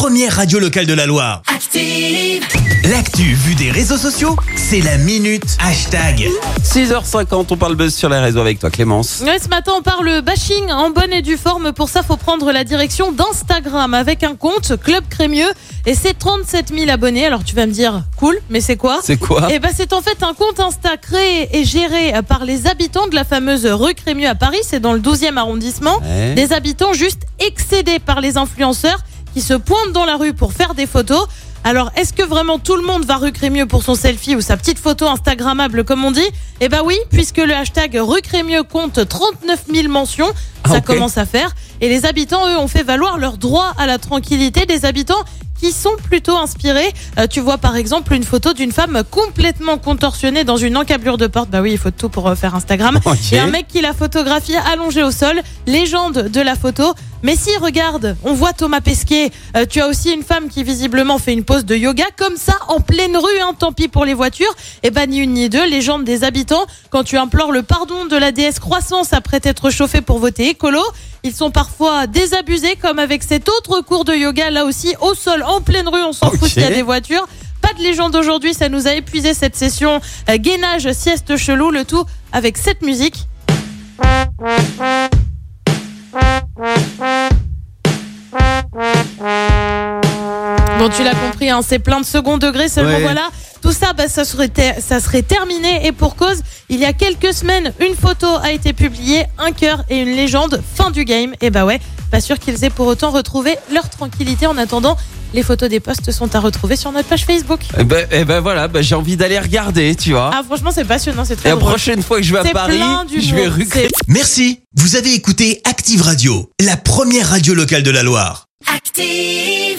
première radio locale de la Loire. Active. L'actu vue des réseaux sociaux, c'est la minute hashtag. 6h50, on parle buzz sur les réseaux avec toi Clémence. Ouais, ce matin, on parle bashing en bonne et due forme. Pour ça, faut prendre la direction d'Instagram avec un compte Club Crémieux et c'est 37 000 abonnés. Alors tu vas me dire, cool, mais c'est quoi? C'est quoi? Eh ben, c'est en fait un compte Insta créé et géré par les habitants de la fameuse rue Crémieux à Paris. C'est dans le 12e arrondissement. Ouais. Des habitants juste excédés par les influenceurs qui se pointent dans la rue pour faire des photos. Alors, est-ce que vraiment tout le monde va rue Crémieux pour son selfie ou sa petite photo Instagrammable, comme on dit? Eh ben oui, puisque le hashtag rue Crémieux compte 39 000 mentions. Ça Ah, ok. commence à faire. Et les habitants, eux, ont fait valoir leur droit à la tranquillité des habitants qui sont plutôt inspirés. Euh, tu vois par exemple une photo d'une femme complètement contorsionnée dans une encablure de porte. Bah oui, il faut tout pour euh, faire Instagram. Et un mec qui l'a photographié allongé au sol. Légende de la photo. Mais si, regarde, on voit Thomas Pesquet. Euh, tu as aussi une femme qui visiblement fait une pose de yoga comme ça en pleine rue. Hein, tant pis pour les voitures. Et bah ni une ni deux. Légende des habitants. Quand tu implores le pardon de la déesse croissance après t'être chauffé pour voter écolo. Ils sont parfois désabusés comme avec cet autre cours de yoga là aussi au sol en pleine rue. On s'en fout s'il y a des voitures. Pas de légende aujourd'hui, ça nous a épuisé cette session euh, gainage, sieste chelou, le tout avec cette musique. Bon, tu l'as compris, hein, c'est plein de second degré seulement. Ouais. Voilà, tout ça, bah, ça serait ter- ça serait terminé et pour cause. Il y a quelques semaines, une photo a été publiée, un cœur et une légende. Fin du game. Et bah ouais, pas sûr qu'ils aient pour autant retrouvé leur tranquillité. En attendant, les photos des posts sont à retrouver sur notre page Facebook. Eh ben, eh ben voilà, bah, j'ai envie d'aller regarder, tu vois. Ah, franchement, c'est passionnant, c'est Et très la drôle. prochaine fois que je vais à Paris, je vais rue C'est Merci, vous avez écouté Active Radio, la première radio locale de la Loire. Active.